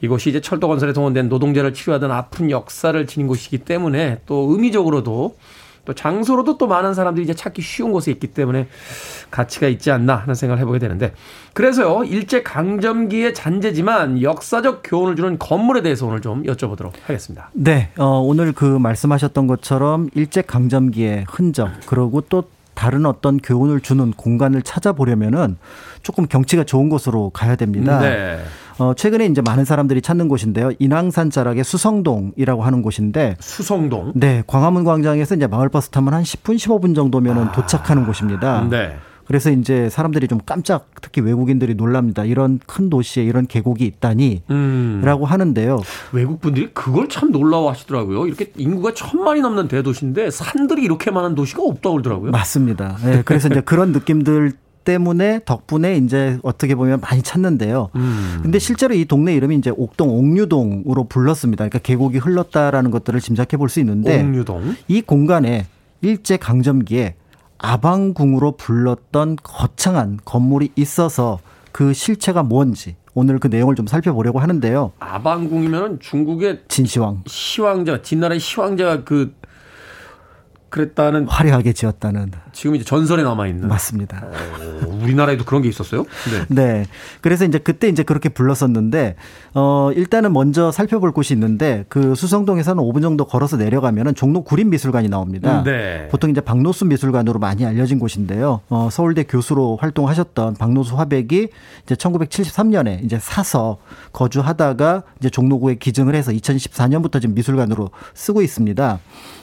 이곳이 이제 철도 건설에 동원된 노동자를 치료하던 아픈 역사를 지닌 곳이기 때문에 또 의미적으로도 또 장소로도 또 많은 사람들이 이제 찾기 쉬운 곳에 있기 때문에 가치가 있지 않나 하는 생각을 해보게 되는데 그래서요 일제 강점기의 잔재지만 역사적 교훈을 주는 건물에 대해서 오늘 좀 여쭤보도록 하겠습니다. 네, 어, 오늘 그 말씀하셨던 것처럼 일제 강점기의 흔적 그리고 또 다른 어떤 교훈을 주는 공간을 찾아보려면은 조금 경치가 좋은 곳으로 가야 됩니다. 네. 어, 최근에 이제 많은 사람들이 찾는 곳인데요. 인왕산 자락의 수성동이라고 하는 곳인데 수성동. 네, 광화문 광장에서 이제 마을 버스 타면 한 10분, 15분 정도면은 아. 도착하는 곳입니다. 네. 그래서 이제 사람들이 좀 깜짝 특히 외국인들이 놀랍니다. 이런 큰 도시에 이런 계곡이 있다니 음. 라고 하는데요. 외국 분들이 그걸 참 놀라워 하시더라고요. 이렇게 인구가 천만이 넘는 대도시인데 산들이 이렇게 많은 도시가 없다고 그러더라고요. 맞습니다. 네, 그래서 이제 그런 느낌들 때문에 덕분에 이제 어떻게 보면 많이 찾는데요. 음. 근데 실제로 이 동네 이름이 이제 옥동 옥류동으로 불렀습니다. 그러니까 계곡이 흘렀다라는 것들을 짐작해 볼 수 있는데 옥류동. 이 공간에 일제 강점기에 아방궁으로 불렀던 거창한 건물이 있어서 그 실체가 뭔지 오늘 그 내용을 좀 살펴보려고 하는데요. 아방궁이면 중국의 진시황 시황자, 진나라의 시황자가 그 그랬다는 화려하게 지었다는 지금 이제 전설에 남아 있는. 맞습니다. 어, 우리나라에도 그런 게 있었어요? 네. 네. 그래서 이제 그때 이제 그렇게 불렀었는데, 어, 일단은 먼저 살펴볼 곳이 있는데, 그 수성동에서는 5분 정도 걸어서 내려가면은 종로 구린미술관이 나옵니다. 네. 보통 이제 박노수 미술관으로 많이 알려진 곳인데요. 어, 서울대 교수로 활동하셨던 박노수 화백이 이제 1973년에 이제 사서 거주하다가 이제 종로구에 기증을 해서 2014년부터 지금 미술관으로 쓰고 있습니다.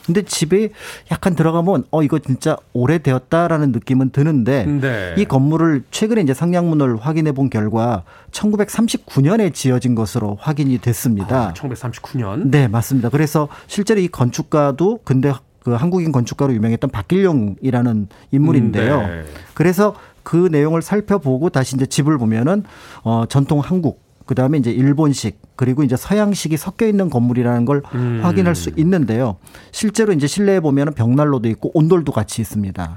근데 집에 약간 들어가면 어 이거 진짜 오래되었다라는 느낌은 드는데 네. 이 건물을 최근에 이제 상량문을 확인해 본 결과 1939년에 지어진 것으로 확인이 됐습니다. 아, 1939년. 네, 맞습니다. 그래서 실제로 이 건축가도 근데 그 한국인 건축가로 유명했던 박길용이라는 인물인데요. 음, 네. 그래서 그 내용을 살펴보고 다시 이제 집을 보면은 어 전통 한국 그다음에 이제 일본식 그리고 이제 서양식이 섞여 있는 건물이라는 걸 음. 확인할 수 있는데요. 실제로 이제 실내에 보면은 벽난로도 있고 온돌도 같이 있습니다.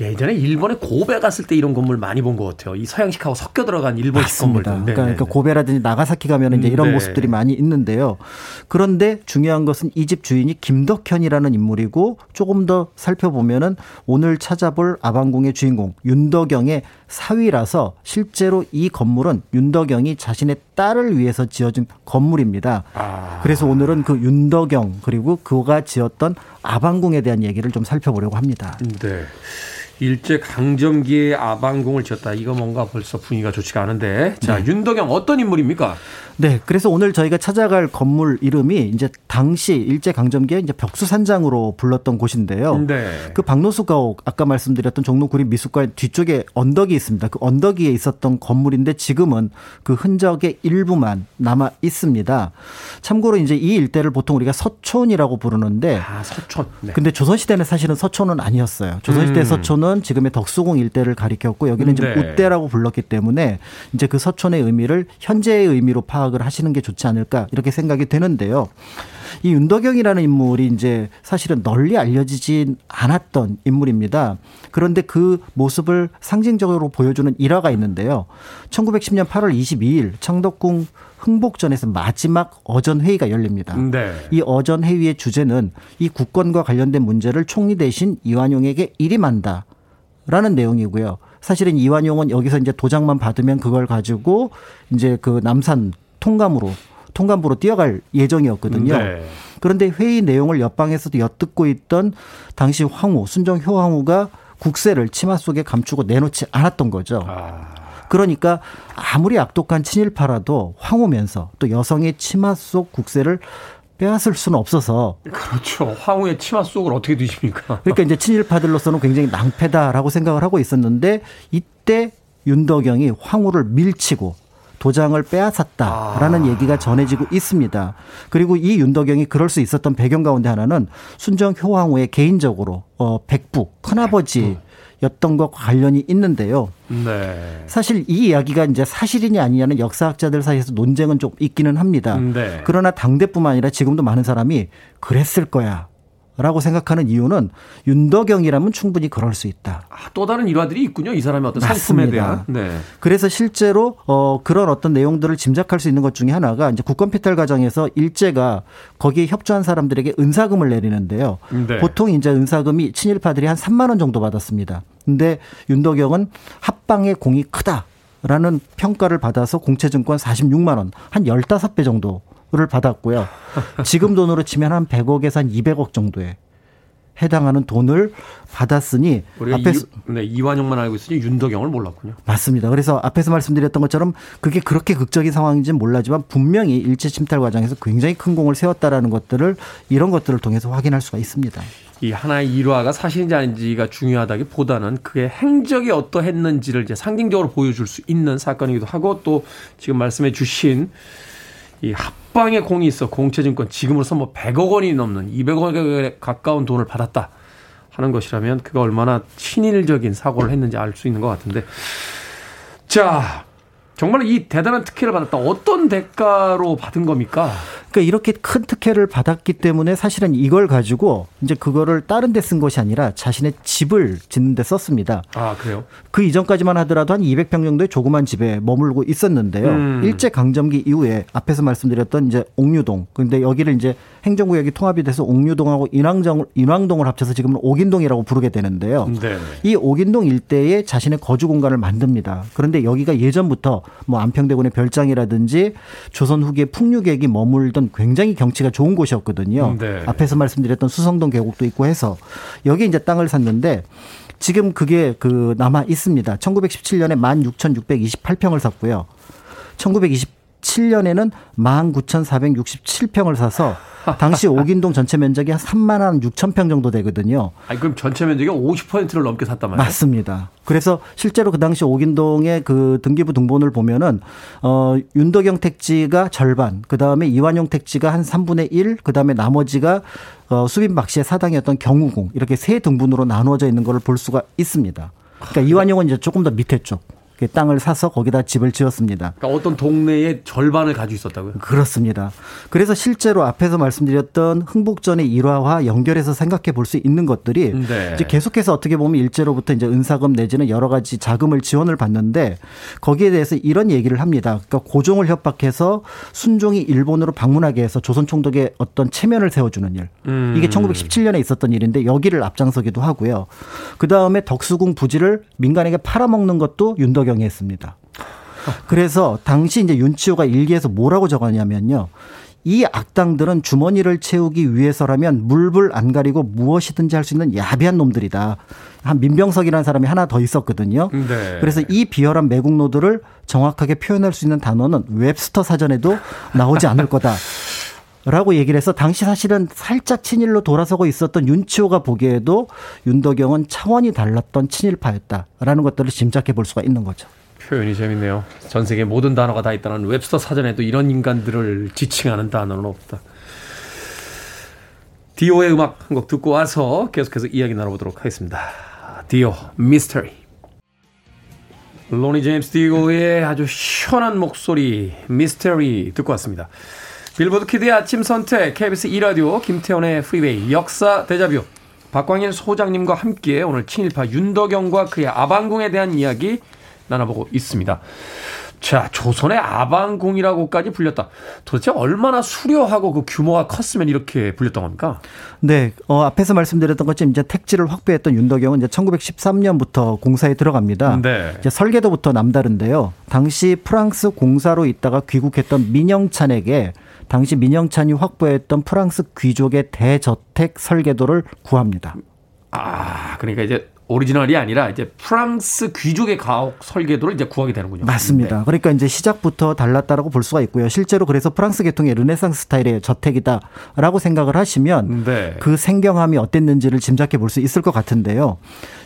예전에 일본에 고베 갔을 때 이런 건물 많이 본 것 같아요. 이 서양식하고 섞여 들어간 일본식. 건물들. 네, 그러니까, 네, 그러니까 네. 고베라든지 나가사키 가면 이제 이런 네. 모습들이 많이 있는데요. 그런데 중요한 것은 이 집 주인이 김덕현이라는 인물이고 조금 더 살펴보면은 오늘 찾아볼 아방궁의 주인공 윤덕영의 사위라서 실제로 이 건물은 윤덕영이 자신의 딸을 위해서 지어진 건물입니다. 아. 그래서 오늘은 그 윤덕영 그리고 그가 지었던 아방궁에 대한 얘기를 좀 살펴보려고 합니다. 네. 일제 강점기에 아방궁을 지었다. 이거 뭔가 벌써 분위기가 좋지가 않은데. 자, 네. 윤덕영 어떤 인물입니까? 네. 그래서 오늘 저희가 찾아갈 건물 이름이 이제 당시 일제 강점기에 이제 벽수산장으로 불렀던 곳인데요. 네. 그 박노수 가옥 아까 말씀드렸던 종로 구립 미술관 뒤쪽에 언덕이 있습니다. 그 언덕 위에 있었던 건물인데 지금은 그 흔적의 일부만 남아 있습니다. 참고로 이제 이 일대를 보통 우리가 서촌이라고 부르는데 아, 서촌. 네. 근데 조선 시대는 사실은 서촌은 아니었어요. 조선 시대 음. 서촌은 지금의 덕수궁 일대를 가리켰고 여기는 네. 지금 우대라고 불렀기 때문에 이제 그 서촌의 의미를 현재의 의미로 파악 을 하시는 게 좋지 않을까 이렇게 생각이 되는데요. 이 윤덕영이라는 인물이 이제 사실은 널리 알려지진 않았던 인물입니다. 그런데 그 모습을 상징적으로 보여주는 일화가 있는데요. 1910년 8월 22일 창덕궁 흥복전에서 마지막 어전 회의가 열립니다. 네. 이 어전 회의의 주제는 이 국권과 관련된 문제를 총리 대신 이완용에게 일임한다. 라는 내용이고요. 사실은 이완용은 여기서 이제 도장만 받으면 그걸 가지고 이제 그 남산 통감으로 통감부로 뛰어갈 예정이었거든요. 네. 그런데 회의 내용을 옆방에서도 엿듣고 있던 당시 황후 순정 효황후가 국세를 치마 속에 감추고 내놓지 않았던 거죠. 아. 그러니까 아무리 악독한 친일파라도 황후면서 또 여성의 치마 속 국세를 빼앗을 수는 없어서 그렇죠. 황후의 치마 속을 어떻게 뒤집니까? 그러니까 이제 친일파들로서는 굉장히 낭패다라고 생각을 하고 있었는데 이때 윤덕영이 황후를 밀치고 도장을 빼앗았다라는 아. 얘기가 전해지고 있습니다. 그리고 이 윤덕영이 그럴 수 있었던 배경 가운데 하나는 순정 효황후의 개인적으로 어 백부 큰아버지 였던 것과 관련이 있는데요. 네. 사실 이 이야기가 이제 사실이냐 아니냐는 역사학자들 사이에서 논쟁은 좀 있기는 합니다. 네. 그러나 당대뿐만 아니라 지금도 많은 사람이 그랬을 거야. 라고 생각하는 이유는 윤덕영이라면 충분히 그럴 수 있다. 아, 또 다른 일화들이 있군요. 이 사람의 어떤 상품에 대한. 네. 그래서 실제로 어 그런 어떤 내용들을 짐작할 수 있는 것 중에 하나가 이제 국권 피탈 과정에서 일제가 거기에 협조한 사람들에게 은사금을 내리는데요. 네. 보통 이제 은사금이 친일파들이 한 3만 원 정도 받았습니다. 근데 윤덕영은 합방의 공이 크다 라는 평가를 받아서 공채증권 46만 원, 한 15배 정도 를 받았고요. 지금 돈으로 치면 한 100억에서 한 200억 정도에 해당하는 돈을 받았으니 앞에서 이, 네, 이완용만 알고 있으니 윤덕영을 몰랐군요. 맞습니다. 그래서 앞에서 말씀드렸던 것처럼 그게 그렇게 극적인 상황인지는 몰라지만 분명히 일제 침탈 과정에서 굉장히 큰 공을 세웠다라는 것들을 이런 것들을 통해서 확인할 수가 있습니다. 이 하나의 일화가 사실인지 아닌지가 중요하다기보다는 그의 행적이 어떠했는지를 이제 상징적으로 보여줄 수 있는 사건이기도 하고 또 지금 말씀해 주신 이 합 방에 공이 있어. 공채증권 지금으로서 뭐 100억 원이 넘는 200억에 가까운 돈을 받았다 하는 것이라면 그가 얼마나 친일적인 사고를 했는지 알 수 있는 것 같은데. 자 정말 이 대단한 특혜를 받았다. 어떤 대가로 받은 겁니까? 그러니까 이렇게 큰 특혜를 받았기 때문에 사실은 이걸 가지고 이제 그거를 다른 데 쓴 것이 아니라 자신의 집을 짓는 데 썼습니다. 아, 그래요? 그 이전까지만 하더라도 한 200평 정도의 조그만 집에 머물고 있었는데요. 음. 일제 강점기 이후에 앞에서 말씀드렸던 이제 옥류동. 근데 여기를 이제 행정구역이 통합이 돼서 옥류동하고 인왕정 인왕동을 합쳐서 지금은 옥인동이라고 부르게 되는데요. 네. 이 옥인동 일대에 자신의 거주 공간을 만듭니다. 그런데 여기가 예전부터 뭐 안평대군의 별장이라든지 조선 후기의 풍류객이 머물던 굉장히 경치가 좋은 곳이었거든요. 음, 네. 앞에서 말씀드렸던 수성동 계곡도 있고 해서 여기 이제 땅을 샀는데 지금 그게 그 남아 있습니다. 1917년에 16,628평을 샀고요. 1927년에는 19,467평을 사서 당시 옥인동 전체 면적이 한 3만 한 6천 평 정도 되거든요. 아니 그럼 전체 면적이 50%를 넘게 샀단 말이에요? 맞습니다. 그래서 실제로 그 당시 옥인동의 그 등기부 등본을 보면은 어 윤덕영 택지가 절반, 그다음에 이완용 택지가 한 3분의 1, 그다음에 나머지가 어 수빈 박 씨의 사당이었던 경우궁 이렇게 세 등분으로 나누어져 있는 것을 볼 수가 있습니다. 그러니까 이완용은 이제 조금 더 밑에 쪽. 그 땅을 사서 거기다 집을 지었습니다. 그러니까 어떤 동네의 절반을 가지고 있었다고요? 그렇습니다. 그래서 실제로 앞에서 말씀드렸던 흥복전의 일화와 연결해서 생각해 볼 수 있는 것들이 네. 이제 계속해서 어떻게 보면 일제로부터 이제 은사금 내지는 여러 가지 자금을 지원을 받는데 거기에 대해서 이런 얘기를 합니다. 그러니까 고종을 협박해서 순종이 일본으로 방문하게 해서 조선 총독의 어떤 체면을 세워주는 일. 음. 이게 1917년에 있었던 일인데 여기를 앞장서기도 하고요. 그 다음에 덕수궁 부지를 민간에게 팔아먹는 것도 윤덕 박경이 했습니다. 그래서 당시 이제 윤치호가 일기에서 뭐라고 적었냐면요. 이 악당들은 주머니를 채우기 위해서라면 물불 안 가리고 무엇이든지 할 수 있는 야비한 놈들이다. 한 민병석이라는 사람이 하나 더 있었거든요. 네. 그래서 이 비열한 매국노들을 정확하게 표현할 수 있는 단어는 웹스터 사전에도 나오지 않을 거다. 라고 얘기를 해서 당시 사실은 살짝 친일로 돌아서고 있었던 윤치호가 보기에도 윤덕영은 차원이 달랐던 친일파였다라는 것들을 짐작해 볼 수가 있는 거죠. 표현이 재밌네요. 전 세계 모든 단어가 다 있다는 웹스터 사전에도 이런 인간들을 지칭하는 단어는 없다. 디오의 음악 한 곡 듣고 와서 계속해서 이야기 나눠보도록 하겠습니다. 디오, 미스터리. 로니 제임스 디오의 아주 시원한 목소리, 미스터리 듣고 왔습니다. 빌보드 kid의 아침 선택, KBS 2라디오, 김태훈의 Freeway, 역사 데자뷰, 박광일 소장님과 함께 오늘 친일파 윤덕영과 그의 아방궁에 대한 이야기 나눠보고 있습니다. 자, 조선의 아방궁이라고까지 불렸다. 도대체 얼마나 수려하고 그 규모가 컸으면 이렇게 불렸던 겁니까? 네, 어, 앞에서 말씀드렸던 것처럼 이제 택지를 확보했던 윤덕영은 이제 1913년부터 공사에 들어갑니다. 네. 이제 설계도부터 남다른데요. 당시 프랑스 공사로 있다가 귀국했던 민영찬에게 당시 민영찬이 확보했던 프랑스 귀족의 대저택 설계도를 구합니다. 아, 그러니까 이제 오리지널이 아니라 이제 프랑스 귀족의 가옥 설계도를 이제 구하게 되는군요. 맞습니다. 네. 그러니까 이제 시작부터 달랐다라고 볼 수가 있고요. 실제로 그래서 프랑스 계통의 르네상스 스타일의 저택이다라고 생각을 하시면 네. 그 생경함이 어땠는지를 짐작해 볼 수 있을 것 같은데요.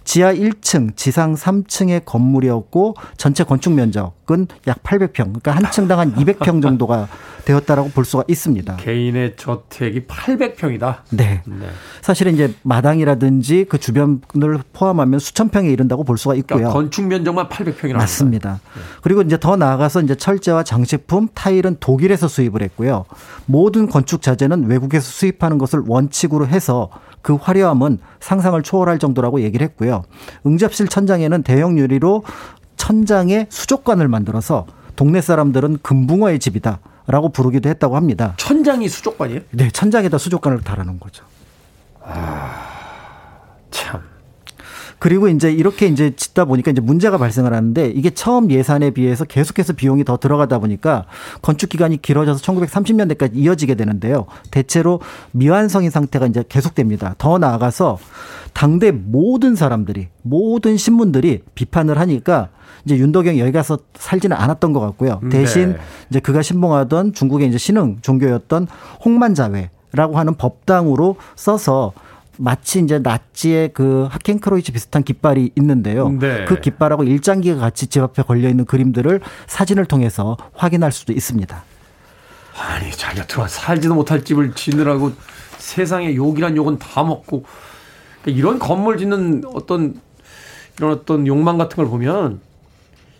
지하 1층, 지상 3층의 건물이었고 전체 건축 면적은 약 800평, 그러니까 한 층당 한 200평 정도가 되었다라고 볼 수가 있습니다. 개인의 저택이 800평이다. 네. 네. 사실은 이제 마당이라든지 그 주변을 포함 하면 수천 평에 이른다고 볼 수가 있고요. 그러니까 건축 면적만 800평이라는 맞습니다. 그리고 이제 더 나아가서 이제 철제와 장식품, 타일은 독일에서 수입을 했고요. 모든 건축 자재는 외국에서 수입하는 것을 원칙으로 해서 그 화려함은 상상을 초월할 정도라고 얘기를 했고요. 응접실 천장에는 대형 유리로 천장에 수족관을 만들어서 동네 사람들은 금붕어의 집이다 라고 부르기도 했다고 합니다. 천장이 수족관이에요? 네, 천장에다 수족관을 달아놓은 거죠. 그리고 이제 이렇게 이제 짓다 보니까 이제 문제가 발생을 하는데 이게 처음 예산에 비해서 계속해서 비용이 더 들어가다 보니까 건축 기간이 길어져서 1930년대까지 이어지게 되는데요. 대체로 미완성인 상태가 이제 계속됩니다. 더 나아가서 당대 모든 사람들이 모든 신문들이 비판을 하니까 이제 윤덕영이 여기 가서 살지는 않았던 것 같고요. 대신 네. 이제 그가 신봉하던 중국의 이제 신흥 종교였던 홍만자회 라고 하는 법당으로 써서 마치 이제 나치의 그 하켄크로이츠 비슷한 깃발이 있는데요. 네. 그 깃발하고 일장기가 같이 집 앞에 걸려 있는 그림들을 사진을 통해서 확인할 수도 있습니다. 아니 자기가 들어와 살지도 못할 집을 지느라고 세상에 욕이란 욕은 다 먹고 그러니까 이런 건물 짓는 어떤 이런 어떤 욕망 같은 걸 보면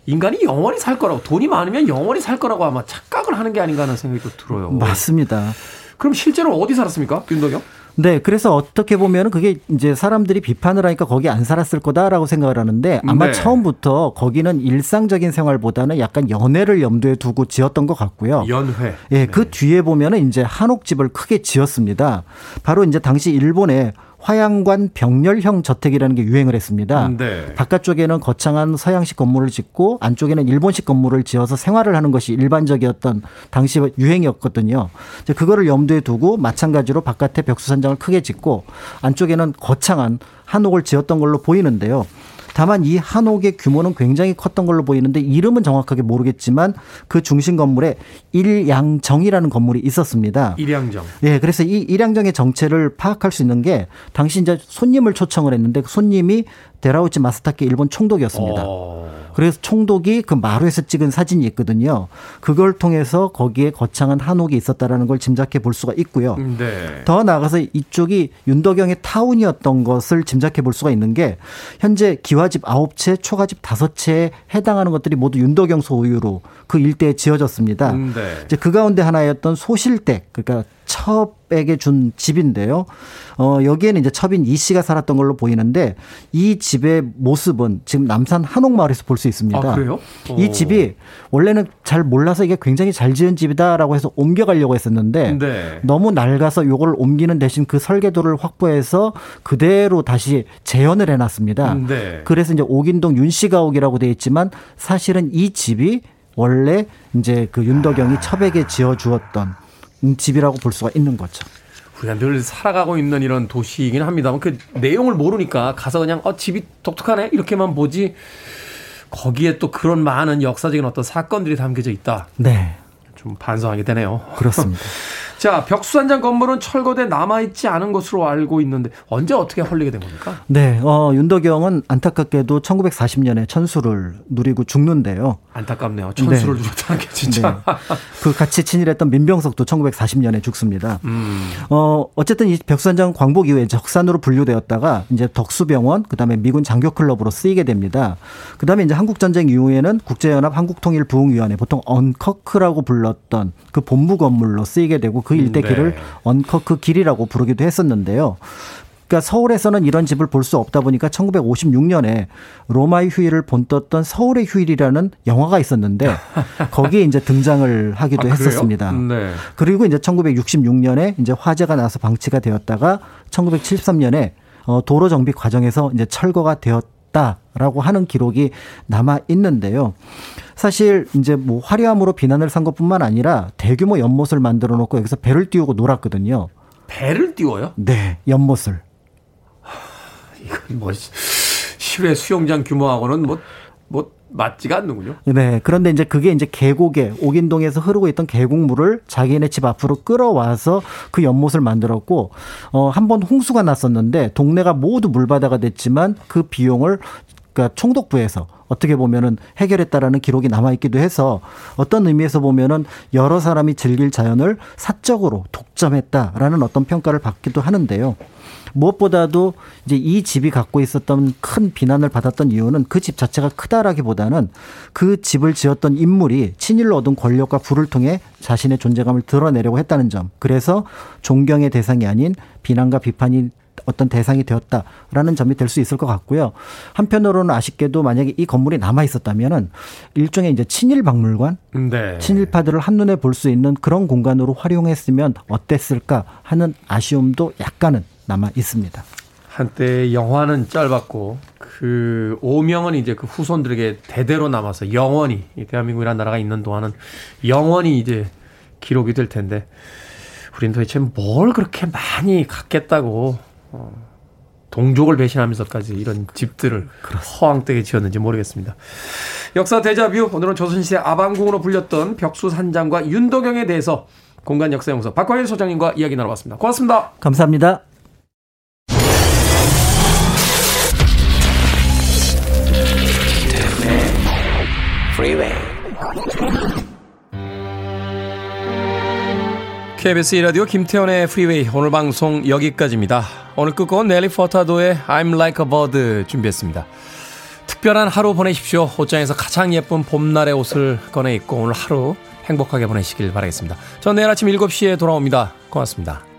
인간이 영원히 살 거라고 돈이 많으면 영원히 살 거라고 아마 착각을 하는 게 아닌가 하는 생각이 또 들어요. 맞습니다. 그럼 실제로 어디 살았습니까, 윤덕영? 네, 그래서 어떻게 보면은 그게 이제 사람들이 비판을 하니까 거기 안 살았을 거다라고 생각을 하는데 아마 네. 처음부터 거기는 일상적인 생활보다는 약간 연애를 염두에 두고 지었던 것 같고요. 연회. 예, 그 뒤에 보면은 이제 한옥집을 크게 지었습니다. 바로 이제 당시 일본에 화양관 병렬형 저택이라는 게 유행을 했습니다. 네. 바깥쪽에는 거창한 서양식 건물을 짓고 안쪽에는 일본식 건물을 지어서 생활을 하는 것이 일반적이었던 당시 유행이었거든요. 이제 그거를 염두에 두고 마찬가지로 바깥에 벽수산장을 크게 짓고 안쪽에는 거창한 한옥을 지었던 걸로 보이는데요. 다만 이 한옥의 규모는 굉장히 컸던 걸로 보이는데 이름은 정확하게 모르겠지만 그 중심 건물에 일양정이라는 건물이 있었습니다. 일양정. 네, 그래서 이 일양정의 정체를 파악할 수 있는 게 당시 이제 손님을 초청을 했는데 그 손님이 데라우치 마스타케 일본 총독이었습니다. 어. 그래서 총독이 그 마루에서 찍은 사진이 있거든요. 그걸 통해서 거기에 거창한 한옥이 있었다라는 걸 짐작해 볼 수가 있고요. 네. 더 나아가서 이쪽이 윤덕영의 타운이었던 것을 짐작해 볼 수가 있는 게 현재 기와집 9채, 초가집 5채에 해당하는 것들이 모두 윤덕영 소유로 그 일대에 지어졌습니다. 음, 네. 이제 그 가운데 하나였던 소실댁, 그러니까 첩에게 준 집인데요. 어, 여기에는 이제 첩인 이 씨가 살았던 걸로 보이는데 이 집의 모습은 지금 남산 한옥마을에서 볼 수 있습니다. 아, 그래요? 이 오. 집이 원래는 잘 몰라서 이게 굉장히 잘 지은 집이다라고 해서 옮겨가려고 했었는데 네. 너무 낡아서 요걸 옮기는 대신 그 설계도를 확보해서 그대로 다시 재현을 해놨습니다. 네. 그래서 이제 옥인동 윤씨가옥이라고 돼 있지만 사실은 이 집이 원래 이제 그 윤덕영이 첩에게 지어 주었던 집이라고 볼 수가 있는 거죠. 우리가 늘 살아가고 있는 이런 도시이긴 합니다만 그 내용을 모르니까 가서 그냥 어 집이 독특하네 이렇게만 보지 거기에 또 그런 많은 역사적인 어떤 사건들이 담겨져 있다. 네. 좀 반성하게 되네요. 그렇습니다. 자, 벽수산장 건물은 철거돼 남아있지 않은 것으로 알고 있는데 언제 어떻게 헐리게 된 겁니까? 네, 어, 윤덕영은 안타깝게도 1940년에 천수를 누리고 죽는데요. 안타깝네요. 천수를 네. 누렸다는 게 진짜. 네. 그 같이 친일했던 민병석도 1940년에 죽습니다. 음. 어, 어쨌든 이 벽수산장 광복 이후에 적산으로 분류되었다가 이제 덕수병원, 그 다음에 미군 장교클럽으로 쓰이게 됩니다. 그 다음에 이제 한국전쟁 이후에는 국제연합 한국통일부흥위원회, 보통 언커크라고 불렀던 그 본부 건물로 쓰이게 되고 그 일대 네. 길을 언커크 길이라고 부르기도 했었는데요. 그러니까 서울에서는 이런 집을 볼 수 없다 보니까 1956년에 로마의 휴일을 본떴던 서울의 휴일이라는 영화가 있었는데 거기에 이제 등장을 하기도 아, 했었습니다. 네. 그리고 이제 1966년에 이제 화재가 나서 방치가 되었다가 1973년에 어 도로 정비 과정에서 이제 철거가 되었다라고 하는 기록이 남아 있는데요. 사실 이제 뭐 화려함으로 비난을 산 것뿐만 아니라 대규모 연못을 만들어 놓고 여기서 배를 띄우고 놀았거든요. 배를 띄워요? 네, 연못을. 이건 뭐 실외 수영장 규모하고는 뭐뭐 뭐 맞지가 않는군요. 네. 그런데 이제 그게 이제 계곡에 옥인동에서 흐르고 있던 계곡물을 자기네 집 앞으로 끌어와서 그 연못을 만들었고 어 한 번 홍수가 났었는데 동네가 모두 물바다가 됐지만 그 비용을 그러니까 총독부에서 어떻게 보면은 해결했다라는 기록이 남아 있기도 해서 어떤 의미에서 보면은 여러 사람이 즐길 자연을 사적으로 독점했다라는 어떤 평가를 받기도 하는데요. 무엇보다도 이제 이 집이 갖고 있었던 큰 비난을 받았던 이유는 그 집 자체가 크다라기보다는 그 집을 지었던 인물이 친일로 얻은 권력과 부를 통해 자신의 존재감을 드러내려고 했다는 점. 그래서 존경의 대상이 아닌 비난과 비판이 어떤 대상이 되었다라는 점이 될 수 있을 것 같고요. 한편으로는 아쉽게도 만약에 이 건물이 남아 있었다면은 일종의 이제 친일 박물관, 네. 친일파들을 한눈에 볼 수 있는 그런 공간으로 활용했으면 어땠을까 하는 아쉬움도 약간은 남아 있습니다. 한때 영화는 짧았고 그 오명은 이제 그 후손들에게 대대로 남아서 영원히 대한민국이라는 나라가 있는 동안은 영원히 이제 기록이 될 텐데 우리는 도대체 뭘 그렇게 많이 갖겠다고 어, 동족을 배신하면서까지 이런 집들을 허황되게 지었는지 모르겠습니다. 역사 데자뷰 오늘은 조선시대 아방궁으로 불렸던 벽수산장과 윤덕영에 대해서 공간 역사 연구소 박광일 소장님과 이야기 나눠봤습니다. 고맙습니다. 감사합니다. KBS 이라디오 김태훈의 Freeway 오늘 방송 여기까지입니다. 오늘 끝곡은 넬리 포타도의 I'm Like a Bird 준비했습니다. 특별한 하루 보내십시오. 옷장에서 가장 예쁜 봄날의 옷을 꺼내 입고 오늘 하루 행복하게 보내시길 바라겠습니다. 전 내일 아침 7시에 돌아옵니다. 고맙습니다.